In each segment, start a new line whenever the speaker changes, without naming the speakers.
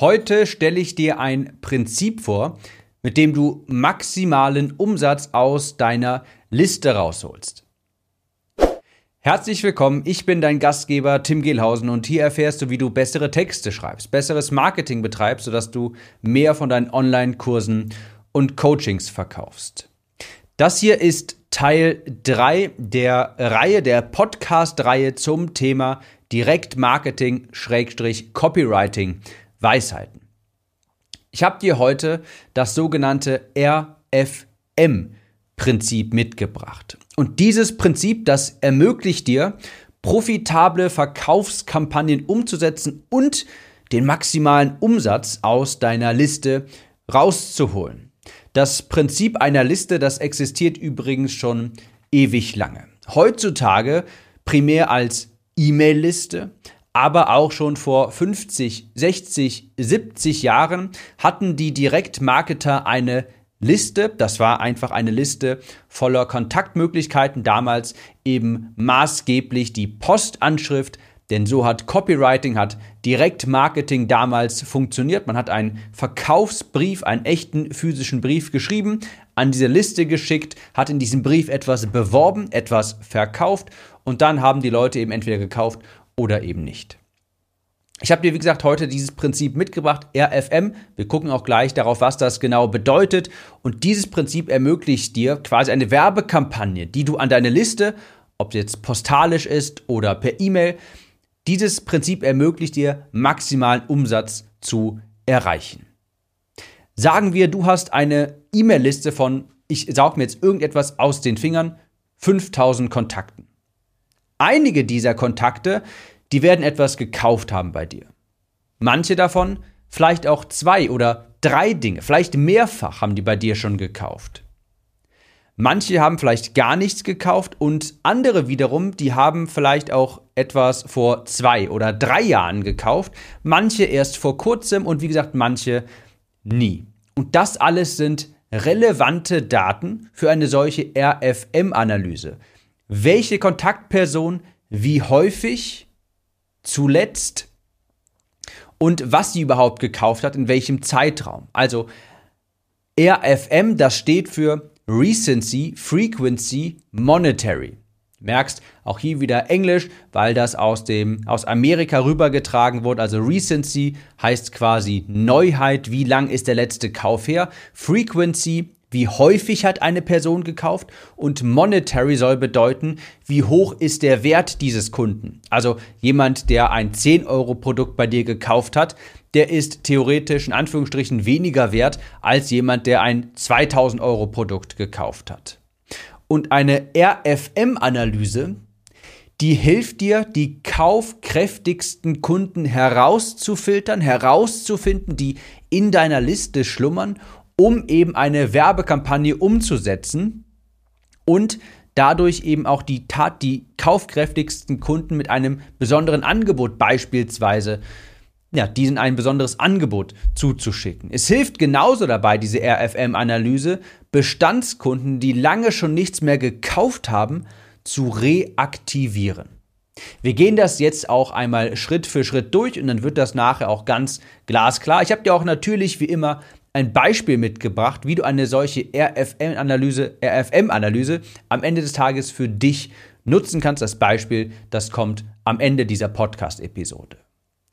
Heute stelle ich dir ein Prinzip vor, mit dem du maximalen Umsatz aus deiner Liste rausholst. Herzlich willkommen, ich bin dein Gastgeber Tim Gehlhausen und hier erfährst du, wie du bessere Texte schreibst, besseres Marketing betreibst, sodass du mehr von deinen Online-Kursen und Coachings verkaufst. Das hier ist Teil 3 der Reihe, der Podcast-Reihe zum Thema Direktmarketing-Copywriting Weisheiten. Ich habe dir heute das sogenannte RFM-Prinzip mitgebracht. Und dieses Prinzip, das ermöglicht dir, profitable Verkaufskampagnen umzusetzen und den maximalen Umsatz aus deiner Liste rauszuholen. Das Prinzip einer Liste, das existiert übrigens schon ewig lange. Heutzutage primär als E-Mail-Liste, aber auch schon vor 50, 60, 70 Jahren hatten die Direktmarketer eine Liste, das war einfach eine Liste voller Kontaktmöglichkeiten, damals eben maßgeblich die Postanschrift, denn so hat Copywriting, hat Direktmarketing damals funktioniert. Man hat einen Verkaufsbrief, einen echten physischen Brief geschrieben, an diese Liste geschickt, hat in diesem Brief etwas beworben, etwas verkauft und dann haben die Leute eben entweder gekauft oder eben nicht. Ich habe dir, wie gesagt, heute dieses Prinzip mitgebracht, RFM. Wir gucken auch gleich darauf, was das genau bedeutet. Und dieses Prinzip ermöglicht dir quasi eine Werbekampagne, die du an deine Liste, ob es jetzt postalisch ist oder per E-Mail, dieses Prinzip ermöglicht dir, maximalen Umsatz zu erreichen. Sagen wir, du hast eine E-Mail-Liste von, ich saug mir jetzt irgendetwas aus den Fingern, 5000 Kontakten. Einige dieser Kontakte, die werden etwas gekauft haben bei dir. Manche davon vielleicht auch zwei oder drei Dinge, vielleicht mehrfach haben die bei dir schon gekauft. Manche haben vielleicht gar nichts gekauft und andere wiederum, die haben vielleicht auch etwas vor zwei oder drei Jahren gekauft, manche erst vor kurzem und wie gesagt, manche nie. Und das alles sind relevante Daten für eine solche RFM-Analyse welche Kontaktperson wie häufig, zuletzt und was sie überhaupt gekauft hat, in welchem Zeitraum. Also RFM, das steht für Recency, Frequency, Monetary. Merkst, auch hier wieder Englisch, weil das aus dem aus Amerika rübergetragen wurde. Also Recency heißt quasi Neuheit, wie lang ist der letzte Kauf her? Frequency wie häufig hat eine Person gekauft und monetary soll bedeuten, wie hoch ist der Wert dieses Kunden. Also jemand, der ein 10-Euro-Produkt bei dir gekauft hat, der ist theoretisch in Anführungsstrichen weniger wert als jemand, der ein 2000-Euro-Produkt gekauft hat. Und eine RFM-Analyse, die hilft dir, die kaufkräftigsten Kunden herauszufiltern, herauszufinden, die in deiner Liste schlummern um eben eine Werbekampagne umzusetzen und dadurch eben auch die Tat, die kaufkräftigsten Kunden mit einem besonderen Angebot beispielsweise ja, diesen ein besonderes Angebot zuzuschicken. Es hilft genauso dabei, diese RFM-Analyse, Bestandskunden, die lange schon nichts mehr gekauft haben, zu reaktivieren. Wir gehen das jetzt auch einmal Schritt für Schritt durch und dann wird das nachher auch ganz glasklar. Ich habe dir auch natürlich wie immer ein Beispiel mitgebracht, wie du eine solche RFM-Analyse RFM -Analyse am Ende des Tages für dich nutzen kannst. Das Beispiel, das kommt am Ende dieser Podcast-Episode.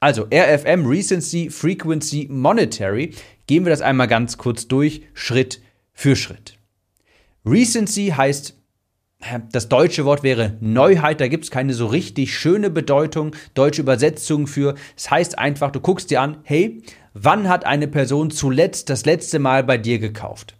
Also RFM, Recency, Frequency, Monetary. Gehen wir das einmal ganz kurz durch, Schritt für Schritt. Recency heißt, das deutsche Wort wäre Neuheit, da gibt es keine so richtig schöne Bedeutung, deutsche Übersetzung für. Es das heißt einfach, du guckst dir an, hey, wann hat eine Person zuletzt das letzte Mal bei dir gekauft?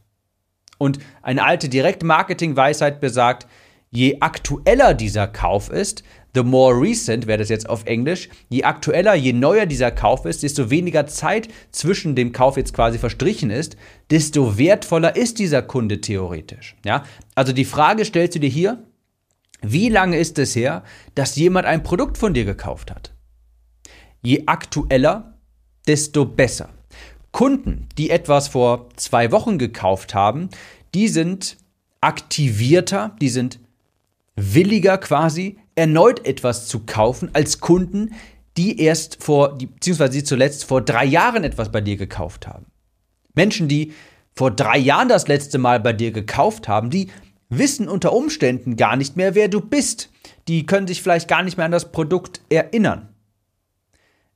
Und eine alte Direktmarketing-Weisheit besagt, je aktueller dieser Kauf ist, the more recent wäre das jetzt auf Englisch, je aktueller, je neuer dieser Kauf ist, desto weniger Zeit zwischen dem Kauf jetzt quasi verstrichen ist, desto wertvoller ist dieser Kunde theoretisch. Ja? Also die Frage stellst du dir hier, wie lange ist es her, dass jemand ein Produkt von dir gekauft hat? Je aktueller, desto besser. Kunden, die etwas vor zwei Wochen gekauft haben, die sind aktivierter, die sind williger quasi, erneut etwas zu kaufen als Kunden, die erst vor, beziehungsweise die zuletzt vor drei Jahren etwas bei dir gekauft haben. Menschen, die vor drei Jahren das letzte Mal bei dir gekauft haben, die wissen unter Umständen gar nicht mehr, wer du bist. Die können sich vielleicht gar nicht mehr an das Produkt erinnern.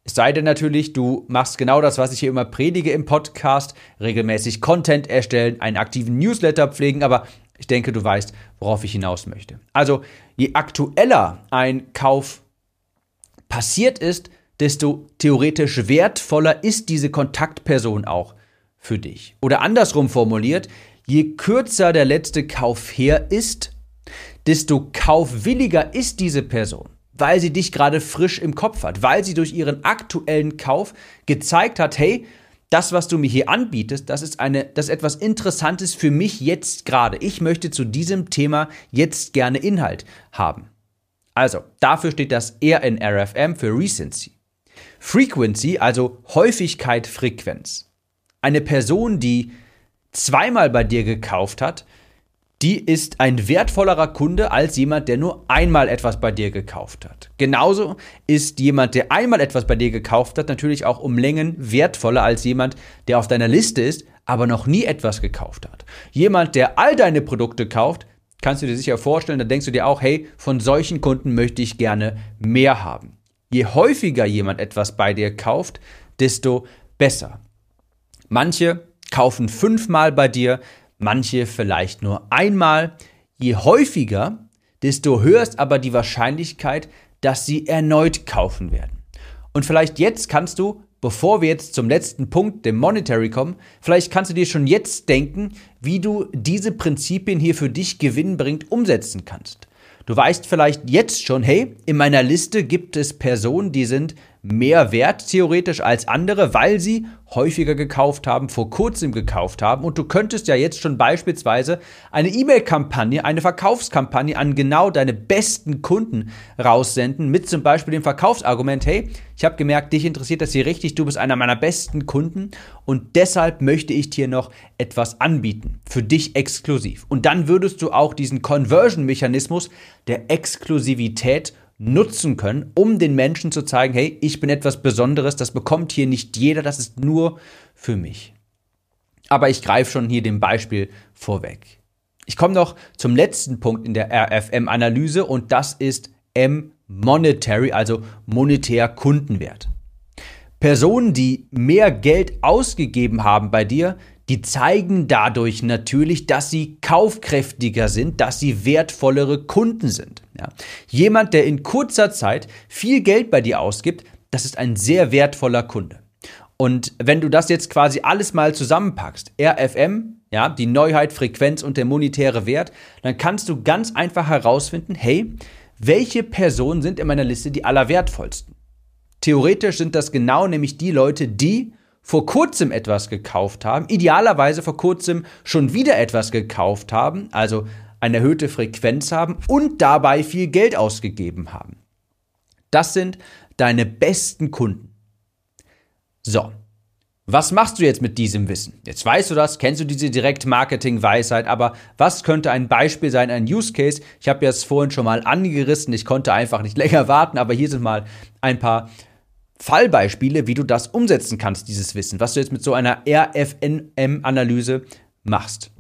Es sei denn natürlich, du machst genau das, was ich hier immer predige im Podcast, regelmäßig Content erstellen, einen aktiven Newsletter pflegen, aber ich denke, du weißt, worauf ich hinaus möchte. Also, je aktueller ein Kauf passiert ist, desto theoretisch wertvoller ist diese Kontaktperson auch für dich. Oder andersrum formuliert, je kürzer der letzte Kauf her ist, desto kaufwilliger ist diese Person weil sie dich gerade frisch im Kopf hat, weil sie durch ihren aktuellen Kauf gezeigt hat, hey, das, was du mir hier anbietest, das ist eine, das ist etwas Interessantes für mich jetzt gerade. Ich möchte zu diesem Thema jetzt gerne Inhalt haben. Also, dafür steht das RNRFM für Recency. Frequency, also Häufigkeit, Frequenz. Eine Person, die zweimal bei dir gekauft hat, die ist ein wertvollerer Kunde als jemand, der nur einmal etwas bei dir gekauft hat. Genauso ist jemand, der einmal etwas bei dir gekauft hat, natürlich auch um Längen wertvoller als jemand, der auf deiner Liste ist, aber noch nie etwas gekauft hat. Jemand, der all deine Produkte kauft, kannst du dir sicher vorstellen, da denkst du dir auch, hey, von solchen Kunden möchte ich gerne mehr haben. Je häufiger jemand etwas bei dir kauft, desto besser. Manche kaufen fünfmal bei dir, manche vielleicht nur einmal. Je häufiger, desto höher ist aber die Wahrscheinlichkeit, dass sie erneut kaufen werden. Und vielleicht jetzt kannst du, bevor wir jetzt zum letzten Punkt, dem Monetary kommen, vielleicht kannst du dir schon jetzt denken, wie du diese Prinzipien hier für dich gewinnbringend umsetzen kannst. Du weißt vielleicht jetzt schon, hey, in meiner Liste gibt es Personen, die sind mehr wert theoretisch als andere, weil sie häufiger gekauft haben, vor kurzem gekauft haben. Und du könntest ja jetzt schon beispielsweise eine E-Mail-Kampagne, eine Verkaufskampagne an genau deine besten Kunden raussenden, mit zum Beispiel dem Verkaufsargument, hey, ich habe gemerkt, dich interessiert das hier richtig, du bist einer meiner besten Kunden und deshalb möchte ich dir noch etwas anbieten, für dich exklusiv. Und dann würdest du auch diesen Conversion-Mechanismus der Exklusivität nutzen können, um den Menschen zu zeigen, hey, ich bin etwas Besonderes, das bekommt hier nicht jeder, das ist nur für mich. Aber ich greife schon hier dem Beispiel vorweg. Ich komme noch zum letzten Punkt in der RFM-Analyse und das ist M-Monetary, also monetär Kundenwert. Personen, die mehr Geld ausgegeben haben bei dir, die zeigen dadurch natürlich, dass sie kaufkräftiger sind, dass sie wertvollere Kunden sind. Ja. Jemand, der in kurzer Zeit viel Geld bei dir ausgibt, das ist ein sehr wertvoller Kunde. Und wenn du das jetzt quasi alles mal zusammenpackst, RFM, ja, die Neuheit, Frequenz und der monetäre Wert, dann kannst du ganz einfach herausfinden, hey, welche Personen sind in meiner Liste die allerwertvollsten? Theoretisch sind das genau nämlich die Leute, die vor kurzem etwas gekauft haben, idealerweise vor kurzem schon wieder etwas gekauft haben, also eine erhöhte Frequenz haben und dabei viel Geld ausgegeben haben. Das sind deine besten Kunden. So, was machst du jetzt mit diesem Wissen? Jetzt weißt du das, kennst du diese Direktmarketing-Weisheit, aber was könnte ein Beispiel sein, ein Use Case? Ich habe es vorhin schon mal angerissen, ich konnte einfach nicht länger warten, aber hier sind mal ein paar Fallbeispiele, wie du das umsetzen kannst, dieses Wissen, was du jetzt mit so einer RFNM-Analyse machst.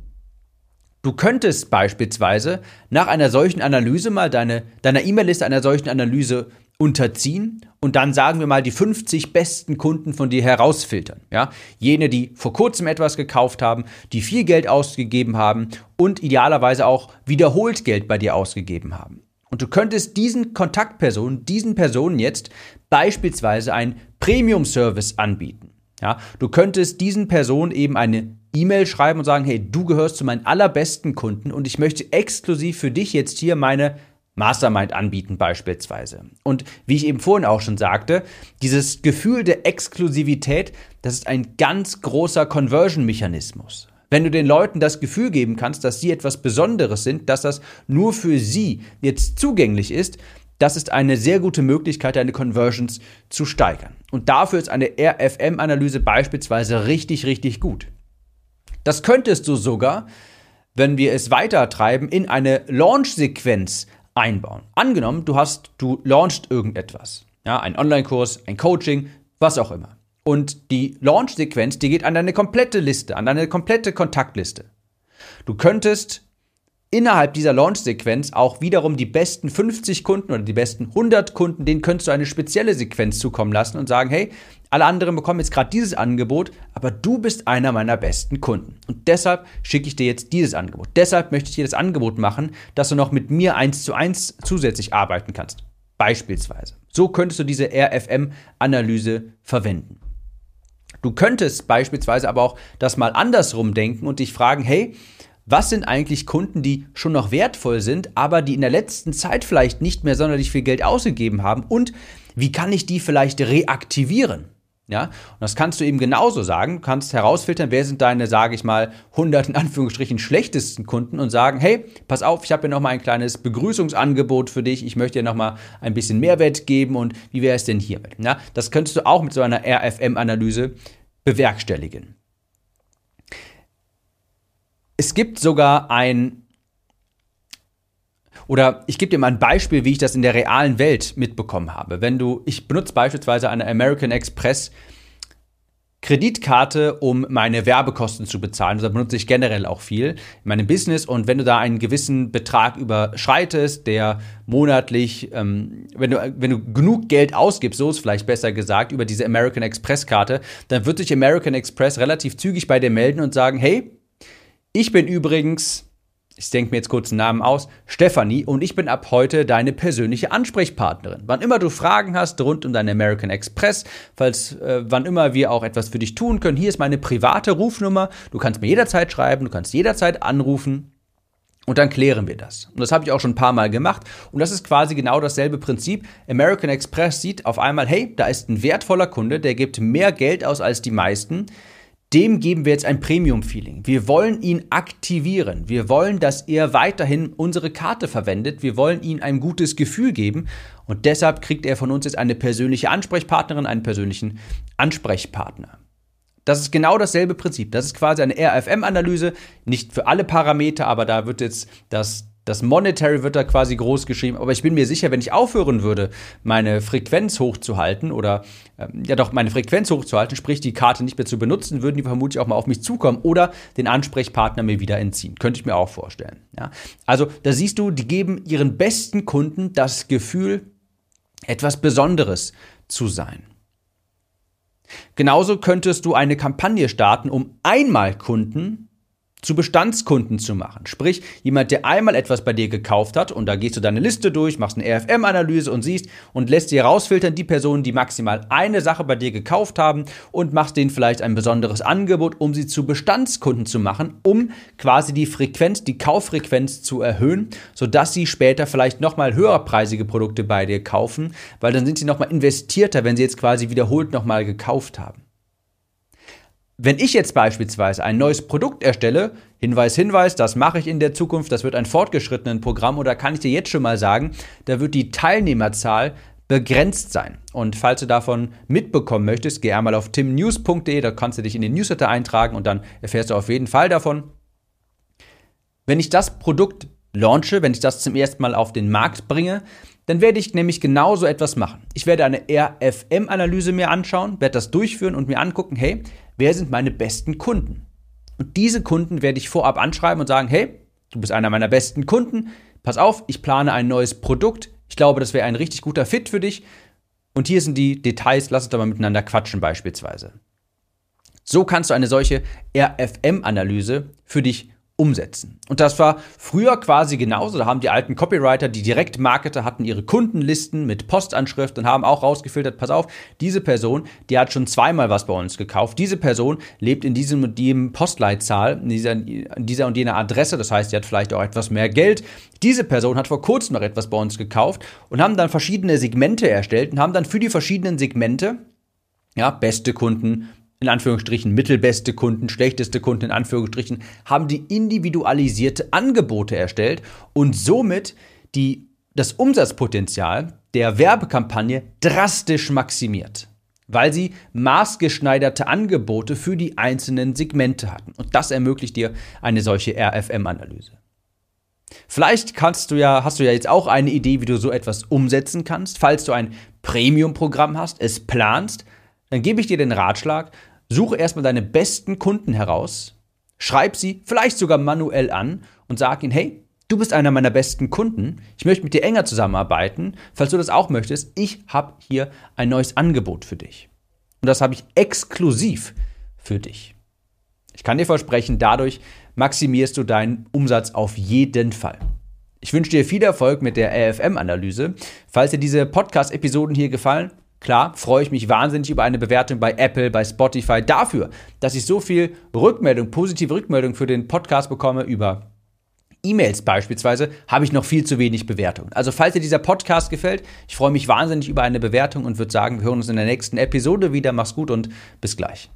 Du könntest beispielsweise nach einer solchen Analyse mal deine, deiner E-Mail-Liste einer solchen Analyse unterziehen und dann sagen wir mal die 50 besten Kunden von dir herausfiltern. Ja? Jene, die vor kurzem etwas gekauft haben, die viel Geld ausgegeben haben und idealerweise auch wiederholt Geld bei dir ausgegeben haben. Und du könntest diesen Kontaktpersonen, diesen Personen jetzt beispielsweise einen Premium-Service anbieten. Ja, du könntest diesen Personen eben eine E-Mail schreiben und sagen, hey, du gehörst zu meinen allerbesten Kunden und ich möchte exklusiv für dich jetzt hier meine Mastermind anbieten beispielsweise. Und wie ich eben vorhin auch schon sagte, dieses Gefühl der Exklusivität, das ist ein ganz großer Conversion-Mechanismus. Wenn du den Leuten das Gefühl geben kannst, dass sie etwas Besonderes sind, dass das nur für sie jetzt zugänglich ist, das ist eine sehr gute Möglichkeit, deine Conversions zu steigern. Und dafür ist eine RFM-Analyse beispielsweise richtig, richtig gut. Das könntest du sogar, wenn wir es weiter treiben, in eine Launch-Sequenz einbauen. Angenommen, du hast, du launchst irgendetwas. Ja, ein Online-Kurs, ein Coaching, was auch immer. Und die Launch-Sequenz, die geht an deine komplette Liste, an deine komplette Kontaktliste. Du könntest innerhalb dieser Launch-Sequenz auch wiederum die besten 50 Kunden oder die besten 100 Kunden, denen könntest du eine spezielle Sequenz zukommen lassen und sagen, hey, alle anderen bekommen jetzt gerade dieses Angebot, aber du bist einer meiner besten Kunden. Und deshalb schicke ich dir jetzt dieses Angebot. Deshalb möchte ich dir das Angebot machen, dass du noch mit mir eins zu eins zusätzlich arbeiten kannst. Beispielsweise. So könntest du diese RFM-Analyse verwenden. Du könntest beispielsweise aber auch das mal andersrum denken und dich fragen, hey, was sind eigentlich Kunden, die schon noch wertvoll sind, aber die in der letzten Zeit vielleicht nicht mehr sonderlich viel Geld ausgegeben haben und wie kann ich die vielleicht reaktivieren? Ja, und das kannst du eben genauso sagen. Du kannst herausfiltern, wer sind deine, sage ich mal, 100 in Anführungsstrichen schlechtesten Kunden und sagen, hey, pass auf, ich habe hier nochmal ein kleines Begrüßungsangebot für dich. Ich möchte dir nochmal ein bisschen Mehrwert geben und wie wäre es denn hiermit? Ja, das könntest du auch mit so einer RFM-Analyse bewerkstelligen. Es gibt sogar ein, oder ich gebe dir mal ein Beispiel, wie ich das in der realen Welt mitbekommen habe. Wenn du, ich benutze beispielsweise eine American Express Kreditkarte, um meine Werbekosten zu bezahlen. Das benutze ich generell auch viel in meinem Business. Und wenn du da einen gewissen Betrag überschreitest, der monatlich, ähm, wenn, du, wenn du genug Geld ausgibst, so ist vielleicht besser gesagt, über diese American Express Karte, dann wird sich American Express relativ zügig bei dir melden und sagen, hey, ich bin übrigens, ich denke mir jetzt kurz einen Namen aus, Stefanie und ich bin ab heute deine persönliche Ansprechpartnerin. Wann immer du Fragen hast rund um deinen American Express, falls äh, wann immer wir auch etwas für dich tun können, hier ist meine private Rufnummer. Du kannst mir jederzeit schreiben, du kannst jederzeit anrufen. Und dann klären wir das. Und das habe ich auch schon ein paar Mal gemacht. Und das ist quasi genau dasselbe Prinzip. American Express sieht auf einmal, hey, da ist ein wertvoller Kunde, der gibt mehr Geld aus als die meisten dem geben wir jetzt ein Premium-Feeling. Wir wollen ihn aktivieren. Wir wollen, dass er weiterhin unsere Karte verwendet. Wir wollen ihm ein gutes Gefühl geben. Und deshalb kriegt er von uns jetzt eine persönliche Ansprechpartnerin, einen persönlichen Ansprechpartner. Das ist genau dasselbe Prinzip. Das ist quasi eine RFM-Analyse, nicht für alle Parameter, aber da wird jetzt das, das Monetary wird da quasi groß geschrieben, aber ich bin mir sicher, wenn ich aufhören würde, meine Frequenz hochzuhalten oder ähm, ja doch meine Frequenz hochzuhalten, sprich die Karte nicht mehr zu benutzen, würden die vermutlich auch mal auf mich zukommen oder den Ansprechpartner mir wieder entziehen. Könnte ich mir auch vorstellen. Ja? Also da siehst du, die geben ihren besten Kunden das Gefühl, etwas Besonderes zu sein. Genauso könntest du eine Kampagne starten, um einmal Kunden zu Bestandskunden zu machen. Sprich, jemand, der einmal etwas bei dir gekauft hat und da gehst du deine Liste durch, machst eine RFM-Analyse und siehst und lässt dir herausfiltern die Personen, die maximal eine Sache bei dir gekauft haben und machst denen vielleicht ein besonderes Angebot, um sie zu Bestandskunden zu machen, um quasi die Frequenz, die Kauffrequenz zu erhöhen, sodass sie später vielleicht nochmal höherpreisige Produkte bei dir kaufen, weil dann sind sie nochmal investierter, wenn sie jetzt quasi wiederholt nochmal gekauft haben. Wenn ich jetzt beispielsweise ein neues Produkt erstelle, Hinweis, Hinweis, das mache ich in der Zukunft, das wird ein fortgeschrittenen Programm oder kann ich dir jetzt schon mal sagen, da wird die Teilnehmerzahl begrenzt sein. Und falls du davon mitbekommen möchtest, geh einmal auf timnews.de, da kannst du dich in den Newsletter eintragen und dann erfährst du auf jeden Fall davon. Wenn ich das Produkt launche, wenn ich das zum ersten Mal auf den Markt bringe, dann werde ich nämlich genauso etwas machen. Ich werde eine RFM-Analyse mir anschauen, werde das durchführen und mir angucken, hey, wer sind meine besten Kunden? Und diese Kunden werde ich vorab anschreiben und sagen, hey, du bist einer meiner besten Kunden, pass auf, ich plane ein neues Produkt, ich glaube, das wäre ein richtig guter Fit für dich. Und hier sind die Details, lass uns da mal miteinander quatschen beispielsweise. So kannst du eine solche RFM-Analyse für dich umsetzen. Und das war früher quasi genauso. Da haben die alten Copywriter, die Direktmarketer hatten ihre Kundenlisten mit Postanschrift und haben auch rausgefiltert, pass auf, diese Person, die hat schon zweimal was bei uns gekauft. Diese Person lebt in diesem und diesem Postleitzahl, in dieser, in dieser und jener Adresse. Das heißt, die hat vielleicht auch etwas mehr Geld. Diese Person hat vor kurzem noch etwas bei uns gekauft und haben dann verschiedene Segmente erstellt und haben dann für die verschiedenen Segmente ja, beste Kunden, in Anführungsstrichen mittelbeste Kunden, schlechteste Kunden in Anführungsstrichen, haben die individualisierte Angebote erstellt und somit die, das Umsatzpotenzial der Werbekampagne drastisch maximiert, weil sie maßgeschneiderte Angebote für die einzelnen Segmente hatten. Und das ermöglicht dir eine solche RFM-Analyse. Vielleicht kannst du ja, hast du ja jetzt auch eine Idee, wie du so etwas umsetzen kannst. Falls du ein Premium-Programm hast, es planst, dann gebe ich dir den Ratschlag, suche erstmal deine besten Kunden heraus, schreib sie vielleicht sogar manuell an und sag ihnen, hey, du bist einer meiner besten Kunden, ich möchte mit dir enger zusammenarbeiten, falls du das auch möchtest, ich habe hier ein neues Angebot für dich. Und das habe ich exklusiv für dich. Ich kann dir versprechen, dadurch maximierst du deinen Umsatz auf jeden Fall. Ich wünsche dir viel Erfolg mit der AFM-Analyse. Falls dir diese Podcast-Episoden hier gefallen, klar, freue ich mich wahnsinnig über eine Bewertung bei Apple, bei Spotify dafür, dass ich so viel Rückmeldung, positive Rückmeldung für den Podcast bekomme über E-Mails beispielsweise habe ich noch viel zu wenig Bewertungen. Also falls dir dieser Podcast gefällt, ich freue mich wahnsinnig über eine Bewertung und würde sagen, wir hören uns in der nächsten Episode wieder. Mach's gut und bis gleich.